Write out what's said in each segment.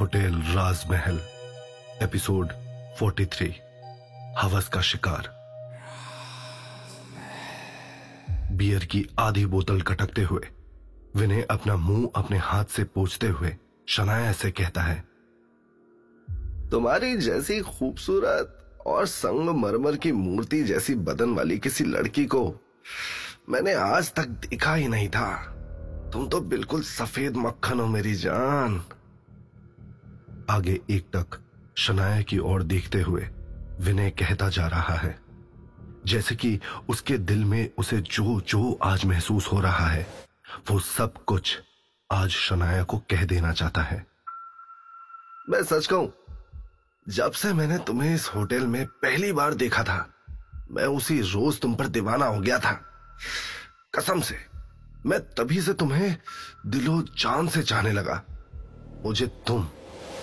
Hotel राजमहल, episode 43 हवस का शिकार। बियर की आधी बोतल कटकते हुए, विनय अपना मुँह अपने हाथ से पोछते हुए शनाया से कहता है, तुम्हारी जैसी खूबसूरत और संगमरमर की मूर्ति जैसी बदन वाली किसी लड़की को मैंने आज तक देखा ही नहीं था। तुम तो बिल्कुल सफ़ेद मक्खन हो मेरी जान। आगे एक तक शनाया की ओर देखते हुए विनय कहता जा रहा है, जैसे कि उसके दिल में उसे जो जो आज महसूस हो रहा है, वो सब कुछ आज शनाया को कह देना चाहता है। मैं सच कहूँ, जब से मैंने तुम्हें इस होटल में पहली बार देखा था, मैं उसी रोज तुम पर दीवाना हो गया था। कसम से मैं तभी से तुम्हें दिलो जान से चाहने लगा। मुझे तुम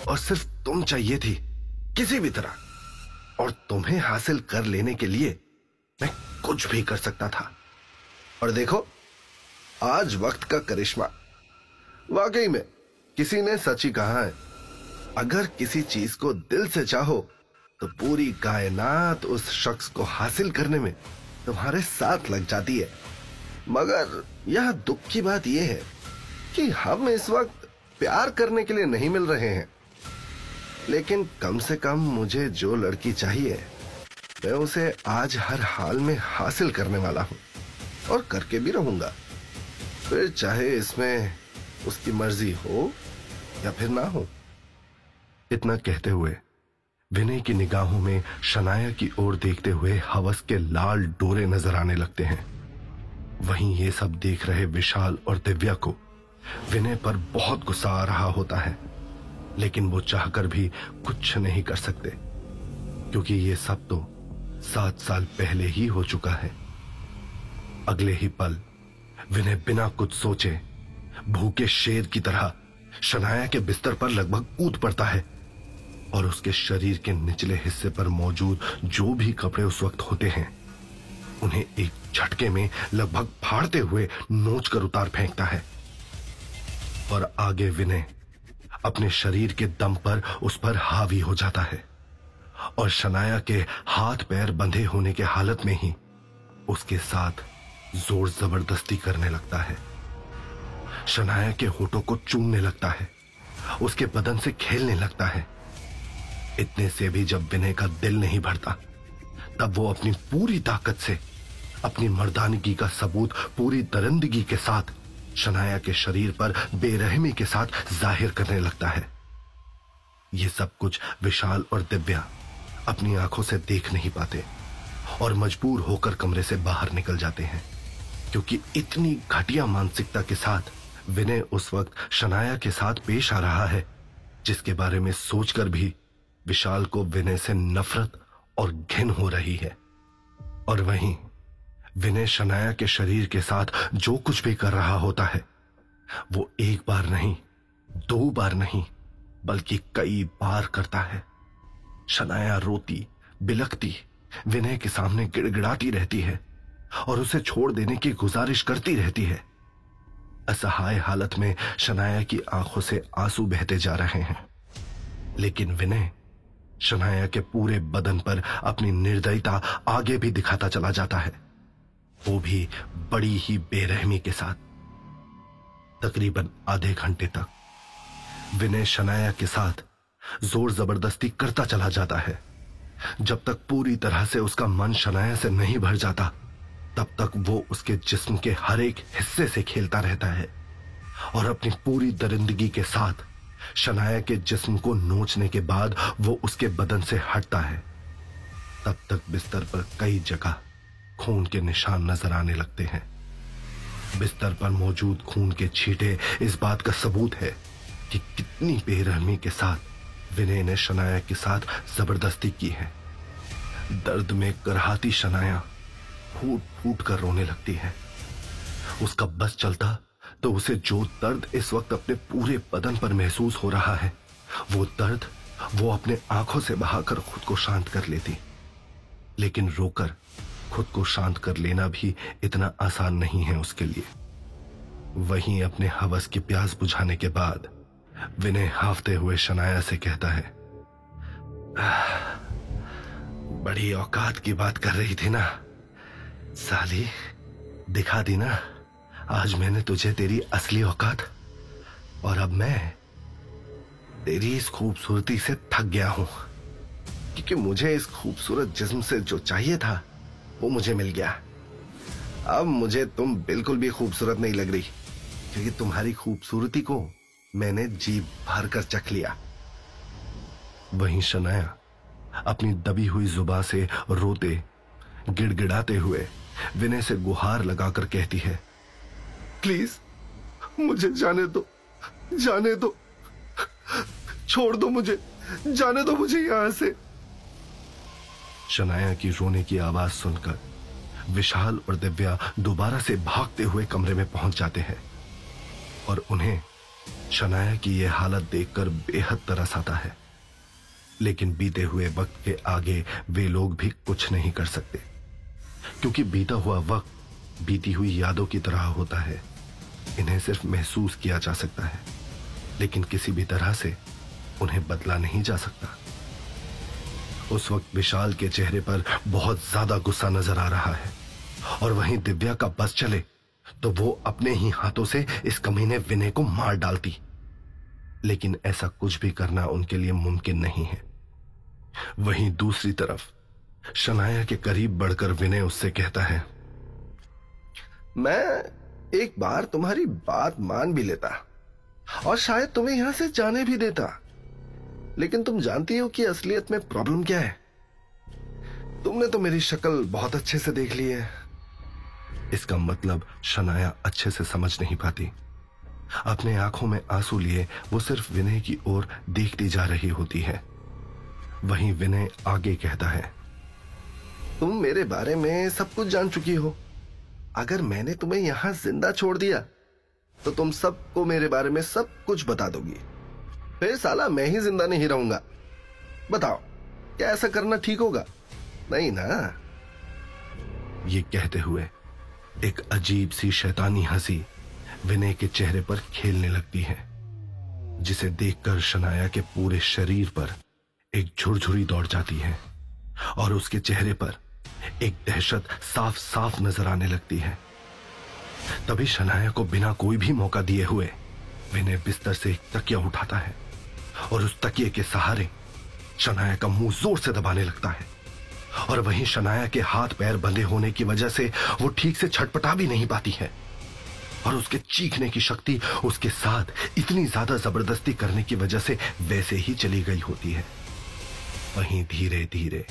और सिर्फ़ तुम चाहिए थी, किसी भी तरह। और तुम्हें हासिल कर लेने के लिए मैं कुछ भी कर सकता था। और देखो, आज वक्त का करिश्मा। वाकई में, किसी ने सच ही कहा है, अगर किसी चीज़ को दिल से चाहो तो पूरी कायनात उस शख्स को हासिल करने में तुम्हारे साथ लग जाती है। मगर यह दुख की बात यह है कि हम इस वक्त प्यार करने के लिए नहीं मिल रहे हैं। लेकिन कम से कम मुझे जो लड़की चाहिए, मैं उसे आज हर हाल में हासिल करने वाला हूँ और करके भी रहूँगा। फिर चाहे इसमें उसकी मर्ज़ी हो या फिर ना हो। इतना कहते हुए, विनय की निगाहों में शनाया की ओर देखते हुए हवस के लाल डोरे नज़र आने लगते हैं। वहीं ये सब देख रहे विशाल और दिव्या को। विनय पर बहुत गुस्सा आ रहा होता है, लेकिन वो चाहकर भी कुछ नहीं कर सकते, क्योंकि ये सब तो सात साल पहले ही हो चुका है। अगले ही पल, विनय बिना कुछ सोचे, भूखे शेर की तरह शनाया के बिस्तर पर लगभग कूद पड़ता है और उसके शरीर के निचले हिस्से पर मौजूद जो भी कपड़े उस वक्त होते हैं उन्हें एक झटके में लगभग फाड़ते हुए नोच कर उतार फेंकता है। और आगे विनय अपने शरीर के दम पर उस पर हावी हो जाता है और शनाया के हाथ पैर बंधे होने के हालत में ही उसके साथ ज़ोर ज़बरदस्ती करने लगता है। शनाया के होठों को चूमने लगता है, उसके बदन से खेलने लगता है। इतने से भी जब विनय का दिल नहीं भरता तब वो अपनी पूरी ताकत से, अपनी मर्दानगी का सबूत, पूरी दरंदगी के साथ, शनाया के शरीर पर बेरहमी के साथ ज़ाहिर करने लगता है। यह सब कुछ विशाल और दिव्या अपनी आँखों से देख नहीं पाते और मजबूर होकर कमरे से बाहर निकल जाते हैं, क्योंकि इतनी घटिया मानसिकता के साथ विनय उस वक्त शनाया के साथ पेश आ रहा है, जिसके बारे में सोचकर भी विशाल को विनय से नफरत और घिन हो रही है। और वहीं विनय शनाया के शरीर के साथ जो कुछ भी कर रहा होता है, वो एक बार नहीं, दो बार नहीं, बल्कि कई बार करता है। शनाया रोती बिलकती विनय के सामने गिड़गिड़ाती रहती है और उसे छोड़ देने की गुजारिश करती रहती है। असहाय हालत में शनाया की आँखों से आँसू बहते जा रहे हैं। लेकिन विनय शनाया के पूरे बदन पर अपनी निर्दयता आगे भी दिखाता चला जाता है। वो भी बड़ी ही बेरहमी के साथ। तकरीबन आधे घंटे तक विनय शनाया के साथ ज़ोर ज़बरदस्ती करता चला जाता है। जब तक पूरी तरह से उसका मन शनाया से नहीं भर जाता, तब तक वो उसके जिस्म के हर एक हिस्से से खेलता रहता है और अपनी पूरी दरिंदगी के साथ शनाया के जिस्म को नोचने के बाद वो उसके बदन से हटता है। तब तक बिस्तर पर कई जगह खून के निशान नज़र आने लगते हैं। बिस्तर पर मौजूद खून के छींटे इस बात का सबूत है कि कितनी बेरहमी के साथ विनय ने शनाया के साथ ज़बरदस्ती की है। दर्द में करहाती शनाया फूट फूट कर रोने लगती है। उसका बस चलता तो उसे जो दर्द इस वक्त अपने पूरे बदन पर महसूस हो रहा है, वो दर्द वो अपने आँखों से बहाकर खुद को शांत कर लेती। लेकिन रोकर, खुद को शांत कर लेना भी इतना आसान नहीं है उसके लिए। वहीं अपने हवस की प्यास बुझाने के बाद, विनय हाफते हुए शनाया से कहता है बड़ी औकात की बात कर रही थी ना। साली, दिखा दी ना। आज मैंने तुझे तेरी असली औकात और अब मैं तेरी इस खूबसूरती से थक गया हूँ। क्योंकि मुझे इस खूबसूरत जिस्म से जो चाहिए था, वो मुझे मिल गया। अब मुझे तुम बिल्कुल भी खूबसूरत नहीं लग रही, क्योंकि तुम्हारी खूबसूरती को मैंने जीप भर कर चख लिया। वहीं शनाया अपनी दबी हुई जुबा से रोते, गिड़गिड़ाते हुए विनय से गुहार लगाकर कहती है प्लीज़, मुझे जाने दो जाने दो। छोड़ दो मुझे, जाने दो मुझे यहाँ से। शनाया की रोने की आवाज़ सुनकर विशाल और दिव्या दोबारा से भागते हुए कमरे में पहुँच जाते हैं और उन्हें शनाया की यह हालत देखकर बेहद तरस आता है। लेकिन बीते हुए वक्त के आगे वे लोग भी कुछ नहीं कर सकते, क्योंकि बीता हुआ वक्त बीती हुई यादों की तरह होता है। इन्हें सिर्फ़ महसूस किया जा सकता है, लेकिन किसी भी तरह से उन्हें बदला नहीं जा सकता। उस वक्त विशाल के चेहरे पर बहुत ज़्यादा गुस्सा नज़र आ रहा है, और वहीं दिव्या का बस चले तो वो अपने ही हाथों से इस कमीने विनय को मार डालती। लेकिन ऐसा कुछ भी करना उनके लिए मुमकिन नहीं है। वहीं दूसरी तरफ़, शनाया के करीब बढ़कर विनय उससे कहता है, मैं एक बार तुम्हारी बात मान भी लेता और शायद तुम्हें यहाँ से जाने भी देता। लेकिन तुम जानती हो कि असलियत में प्रॉब्लम क्या है? तुमने तो मेरी शक्ल बहुत अच्छे से देख ली है। इसका मतलब शनाया अच्छे से समझ नहीं पाती। अपने आँखों में आँसू लिए वो सिर्फ़ विनय की ओर देखती जा रही होती है। वहीं विनय आगे कहता है, तुम मेरे बारे में सब कुछ जान चुकी हो। अगर मैंने तुम्हें यहाँ ज़िंदा छोड़ दिया तो तुम सबको मेरे बारे में सब कुछ बता दोगी। फिर साला मैं ही ज़िंदा नहीं रहूँगा। बताओ, क्या ऐसा करना ठीक होगा? नहीं ना? ये कहते हुए एक अजीब सी शैतानी हँसी विनय के चेहरे पर खेलने लगती है, जिसे देखकर शनाया के पूरे शरीर पर एक झुरझुरी दौड़ जाती है, और उसके चेहरे पर एक दहशत साफ़ साफ़ नज़र आने लगती है। तभी शनाया को बिना कोई भी मौका दिए हुए विनय बिस्तर से एक तकिया उठाता है और उस तकिए के सहारे शनाया का मुँह ज़ोर से दबाने लगता है। और वहीं शनाया के हाथ पैर बंधे होने की वजह से वो ठीक से छटपटा भी नहीं पाती है। और उसके चीखने की शक्ति उसके साथ इतनी ज़्यादा ज़बरदस्ती करने की वजह से वैसे ही चली गई होती है। वहीं धीरे धीरे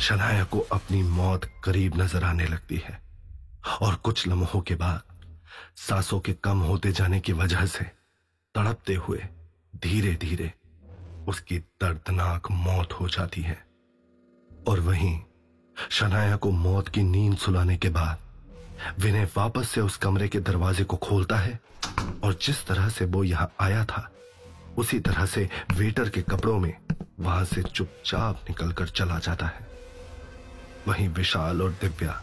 शनाया को अपनी मौत करीब नज़र आने लगती है और कुछ लम्हों के बाद सांसों के कम होते जाने की वजह से तड़पते हुए धीरे धीरे उसकी दर्दनाक मौत हो जाती है। और वहीं शनाया को मौत की नींद सुलाने के बाद विनय वापस से उस कमरे के दरवाजे को खोलता है और जिस तरह से वो यहाँ आया था, उसी तरह से वेटर के कपड़ों में वहाँ से चुपचाप निकलकर चला जाता है। वहीं विशाल और दिव्या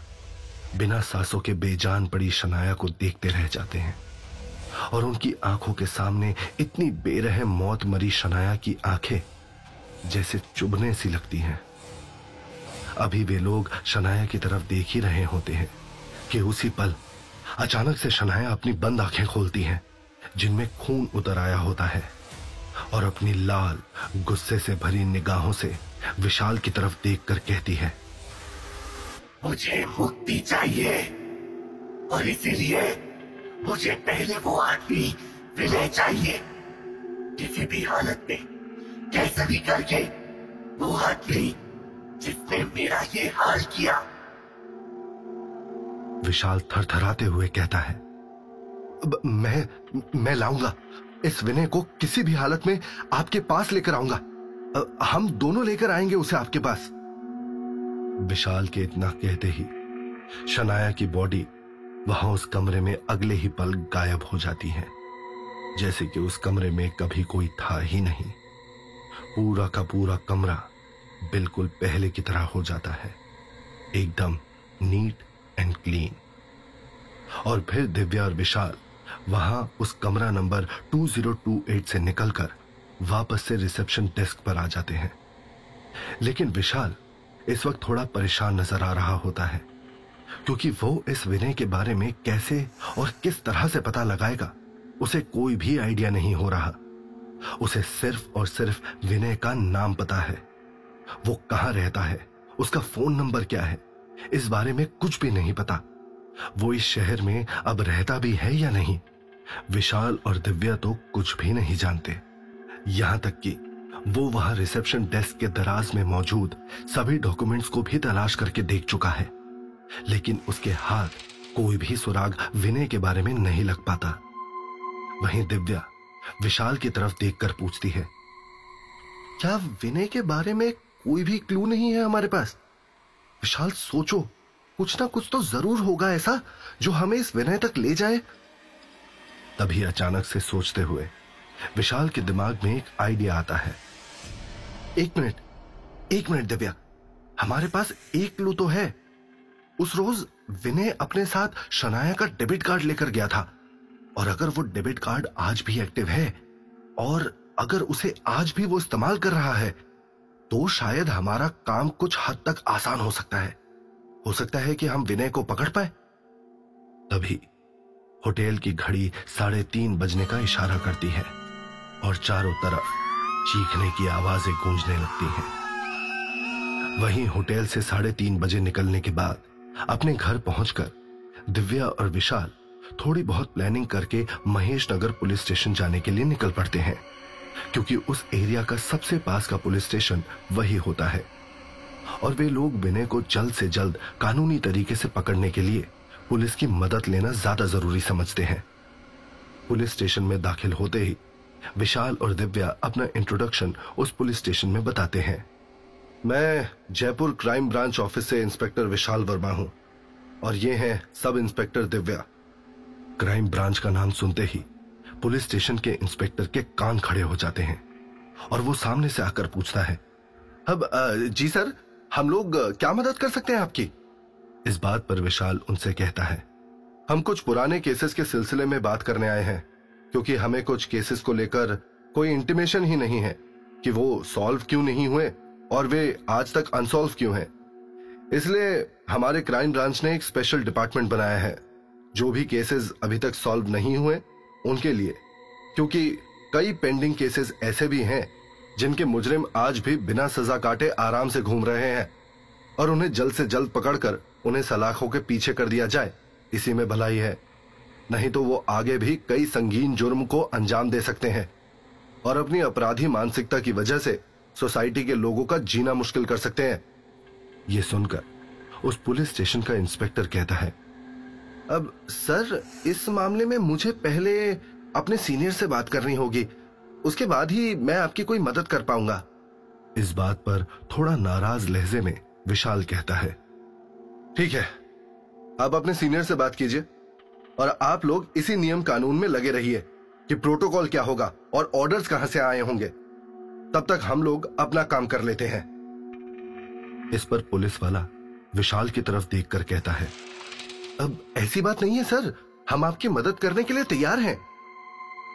बिना सांसों के बेजान पड़ी शनाया को देखते रह जाते हैं और उनकी आँखों के सामने इतनी बेरहम मौत मरी शनाया की आँखें जैसे चुभने सी लगती हैं। अभी वे लोग शनाया की तरफ़ देख ही रहे होते हैं कि उसी पल अचानक से शनाया अपनी बंद आँखें खोलती हैं, जिनमें खून उतर आया होता है और अपनी लाल, गुस्से से भरी निगाहों से विशाल की तरफ़ देखकर कहती है मुझे मुक्ति चाहिए। और इसीलिए मुझे पहले वो आदमी विनय चाहिए। किसी भी हालत में कैसे भी करके वो आदमी जिसने मेरा ये हाल किया। विशाल थरथराते हुए कहता है मैं मैं लाऊँगा। इस विनय को किसी भी हालत में आपके पास लेकर आऊँगा। हम दोनों लेकर आएँगे उसे आपके पास। विशाल के इतना कहते ही, शनाया की बॉडी वहाँ उस कमरे में अगले ही पल गायब हो जाती है, जैसे कि उस कमरे में कभी कोई था ही नहीं। पूरा का पूरा कमरा बिल्कुल पहले की तरह हो जाता है, एकदम नीट एंड क्लीन। और फिर दिव्या और विशाल वहाँ उस कमरा नंबर 2028 से निकलकर वापस से रिसेप्शन डेस्क पर आ जाते हैं। लेकिन विशाल इस वक्त थोड़ा परेशान नज़र आ रहा होता है, क्योंकि वो इस विनय के बारे में कैसे और किस तरह से पता लगाएगा, उसे कोई भी आइडिया नहीं हो रहा। उसे सिर्फ़ और सिर्फ़ विनय का नाम पता है। वो कहाँ रहता है, उसका फ़ोन नंबर क्या है, इस बारे में कुछ भी नहीं पता। वो इस शहर में अब रहता भी है या नहीं, विशाल और दिव्या तो कुछ भी नहीं जानते। यहाँ तक कि वो वहाँ रिसेप्शन डेस्क के दराज में मौजूद सभी डॉक्यूमेंट्स को भी तलाश करके देख चुका है। लेकिन उसके हाथ कोई भी सुराग विनय के बारे में नहीं लग पाता। वहीं दिव्या विशाल की तरफ़ देखकर पूछती है, क्या विनय के बारे में कोई भी क्लू नहीं है हमारे पास? विशाल, सोचो, कुछ ना कुछ तो ज़रूर होगा ऐसा जो हमें इस विनय तक ले जाए? तभी अचानक से सोचते हुए विशाल के दिमाग में एक आइडिया आता है। एक मिनट एक मिनट, दिव्या। हमारे पास एक क्लू तो है। उस रोज विनय अपने साथ शनाया का डेबिट कार्ड लेकर गया था। और अगर वो डेबिट कार्ड आज भी एक्टिव है, और अगर उसे आज भी वो इस्तेमाल कर रहा है तो शायद हमारा काम कुछ हद तक आसान हो सकता है। हो सकता है कि हम विनय को पकड़ पाए। तभी होटल की घड़ी साढ़े तीन बजने का इशारा करती है, और चारों तरफ़ चीखने की आवाज़ें गूंजने लगती हैं। वहीं होटल से साढ़े तीन बजे निकलने के बाद अपने घर पहुंचकर दिव्या और विशाल थोड़ी बहुत प्लानिंग करके महेश नगर पुलिस स्टेशन जाने के लिए निकल पड़ते हैं, क्योंकि उस एरिया का सबसे पास का पुलिस स्टेशन वही होता है। और वे लोग विनय को जल्द से जल्द कानूनी तरीके से पकड़ने के लिए पुलिस की मदद लेना ज़्यादा ज़रूरी समझते हैं। पुलिस स्टेशन में दाखिल होते ही विशाल और दिव्या अपना इंट्रोडक्शन उस पुलिस स्टेशन में बताते हैं। मैं जयपुर क्राइम ब्रांच ऑफ़िस से इंस्पेक्टर विशाल वर्मा हूँ और ये हैं sub inspector Divya. Crime branch का नाम सुनते ही पुलिस स्टेशन के इंस्पेक्टर के कान खड़े हो जाते हैं और वो सामने से आकर पूछता है, अब जी सर, हम लोग क्या मदद कर सकते हैं आपकी? इस बात पर विशाल उनसे कहता है, हम कुछ पुराने केसेस के सिलसिले में बात करने आए हैं। क्योंकि हमें कुछ केसेस को लेकर कोई इंटीमेशन ही नहीं है कि वो सॉल्व क्यों नहीं हुए और वे आज तक अनसॉल्व क्यों हैं। इसलिए हमारे क्राइम ब्रांच ने एक स्पेशल डिपार्टमेंट बनाया है, जो भी केसेस अभी तक सॉल्व नहीं हुए उनके लिए। क्योंकि कई पेंडिंग केसेस ऐसे भी हैं, जिनके मुजरिम आज भी बिना सजा काटे आराम से घूम रहे हैं और उन्हें जल्द से जल्द पकड़कर उन्हें सलाखों के पीछे कर दिया जाए। इसी में भलाई है। नहीं तो वो आगे भी कई संगीन जुर्म को अंजाम दे सकते हैं और अपनी अपराधी मानसिकता की वजह से सोसाइटी के लोगों का जीना मुश्किल कर सकते हैं। ये सुनकर उस पुलिस स्टेशन का इंस्पेक्टर कहता है, अब सर, इस मामले में मुझे पहले अपने सीनियर से बात करनी होगी। उसके बाद ही मैं आपकी कोई मदद कर पाऊँगा। इस बात पर थोड़ा नाराज़ लहजे में विशाल कहता है, ठीक है, आप अपने सीनियर से बात कीजिए। और आप लोग इसी नियम कानून में लगे रहिए कि प्रोटोकॉल क्या होगा और ऑर्डर्स कहाँ से आए होंगे। तब तक हम लोग अपना काम कर लेते हैं। इस पर पुलिस वाला विशाल की तरफ़ देखकर कहता है, अब ऐसी बात नहीं है सर, हम आपकी मदद करने के लिए तैयार हैं।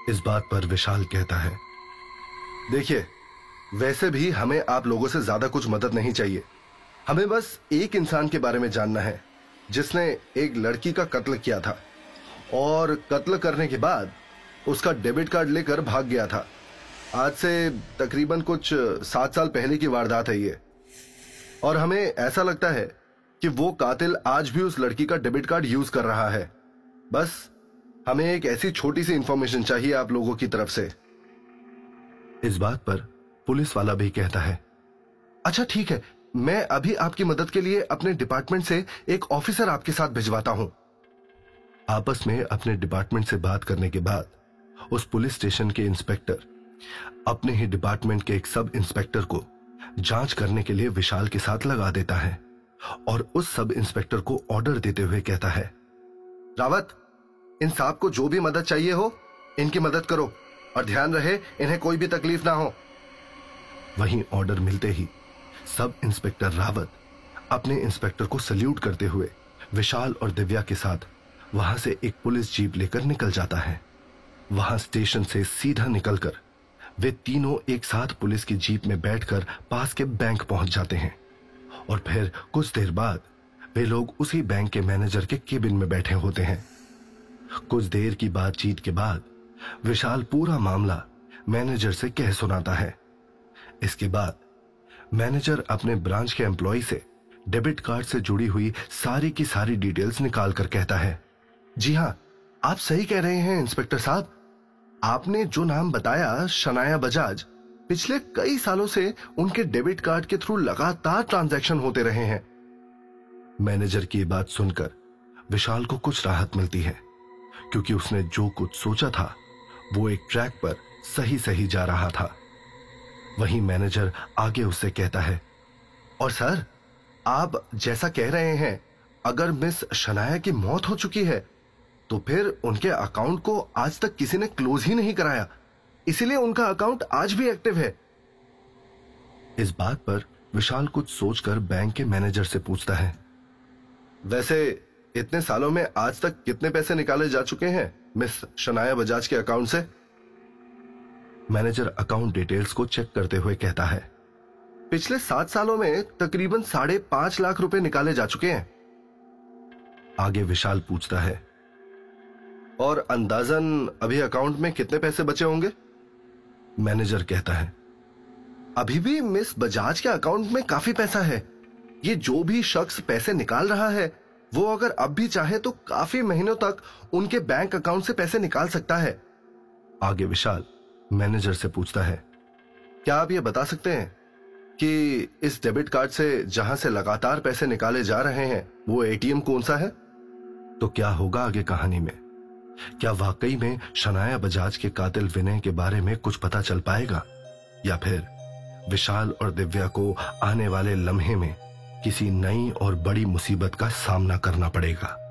इस बात पर विशाल कहता है, देखिए, वैसे भी हमें आप लोगों से ज़्यादा कुछ मदद नहीं चाहिए। हमें बस एक इंसान के बारे में जानना है, जिसने एक लड़की का कत्ल किया था। और कत्ल करने के बाद उसका डेबिट कार्ड लेकर भाग गया था। आज से तकरीबन कुछ सात साल पहले की वारदात है ये। और हमें ऐसा लगता है कि वो कातिल आज भी उस लड़की का डेबिट कार्ड यूज़ कर रहा है। बस, हमें एक ऐसी छोटी सी इंफॉर्मेशन चाहिए आप लोगों की तरफ़ से। इस बात पर पुलिस वाला भी कहता है अच्छा ठीक है, मैं अभी आपकी मदद के लिए अपने डिपार्टमेंट से एक ऑफिसर आपके साथ भिजवाता हूँ। आपस में अपने डिपार्टमेंट से बात करने के बाद, उस पुलिस स्टेशन के इंस्पेक्टर अपने ही डिपार्टमेंट के एक सब इंस्पेक्टर को जाँच करने के लिए विशाल के साथ लगा देता है और उस सब इंस्पेक्टर को ऑर्डर देते हुए कहता है, रावत, इन साहब को जो भी मदद चाहिए हो, इनकी मदद करो और ध्यान रहे, इन्हें कोई भी तकलीफ़ ना हो. वहीं ऑर्डर मिलते ही सब इंस्पेक्टर रावत अपने इंस्पेक्टर को सल्यूट करते हुए विशाल और दिव्या के साथ वहाँ से एक पुलिस जीप लेकर निकल जाता है। वहाँ स्टेशन से सीधा निकलकर वे तीनों एक साथ पुलिस की जीप में बैठकर पास के बैंक पहुँच जाते हैं। और फिर कुछ देर बाद वे लोग उसी बैंक के मैनेजर के केबिन में बैठे होते हैं। कुछ देर की बातचीत के बाद विशाल पूरा मामला मैनेजर से कह सुनाता है। इसके बाद मैनेजर अपने ब्रांच के एम्प्लॉय से डेबिट कार्ड से जुड़ी हुई सारी की सारी डिटेल्स निकाल कर कहता है। जी हाँ आप सही कह रहे हैं, इंस्पेक्टर साहब। आपने जो नाम बताया, शनाया बजाज, पिछले कई सालों से उनके डेबिट कार्ड के थ्रू लगातार ट्रांजैक्शन होते रहे हैं। मैनेजर की बात सुनकर विशाल को कुछ राहत मिलती है, क्योंकि उसने जो कुछ सोचा था, वो एक ट्रैक पर सही सही जा रहा था। वहीं मैनेजर आगे उससे कहता है, और सर, आप जैसा कह रहे हैं, अगर मिस शनाया की मौत हो चुकी है तो फिर उनके अकाउंट को आज तक किसी ने क्लोज ही नहीं कराया। इसीलिए उनका अकाउंट आज भी एक्टिव है। इस बात पर विशाल कुछ सोचकर बैंक के मैनेजर से पूछता है। वैसे, इतने सालों में आज तक कितने पैसे निकाले जा चुके हैं, मिस शनाया बजाज के अकाउंट से? मैनेजर अकाउंट डिटेल्स को चेक करते हुए कहता है। पिछले सात सालों में तकरीबन साढ़े पाँच लाख रुपए निकाले जा चुके हैं। आगे विशाल पूछता है। और अंदाजन अभी अकाउंट में कितने पैसे बचे होंगे? मैनेजर कहता है, अभी भी मिस बजाज के अकाउंट में काफ़ी पैसा है। ये जो भी शख्स पैसे निकाल रहा है, वो अगर अब भी चाहे तो काफ़ी महीनों तक उनके बैंक अकाउंट से पैसे निकाल सकता है। आगे विशाल मैनेजर से पूछता है, क्या आप ये बता सकते हैं कि इस डेबिट कार्ड से जहाँ से लगातार पैसे निकाले जा रहे हैं, वो एटीएम कौन सा है? तो क्या होगा आगे कहानी में? क्या वाकई में शनाया बजाज के कातिल विनय के बारे में कुछ पता चल पाएगा? या फिर विशाल और दिव्या को आने वाले लम्हे में किसी नई और बड़ी मुसीबत का सामना करना पड़ेगा?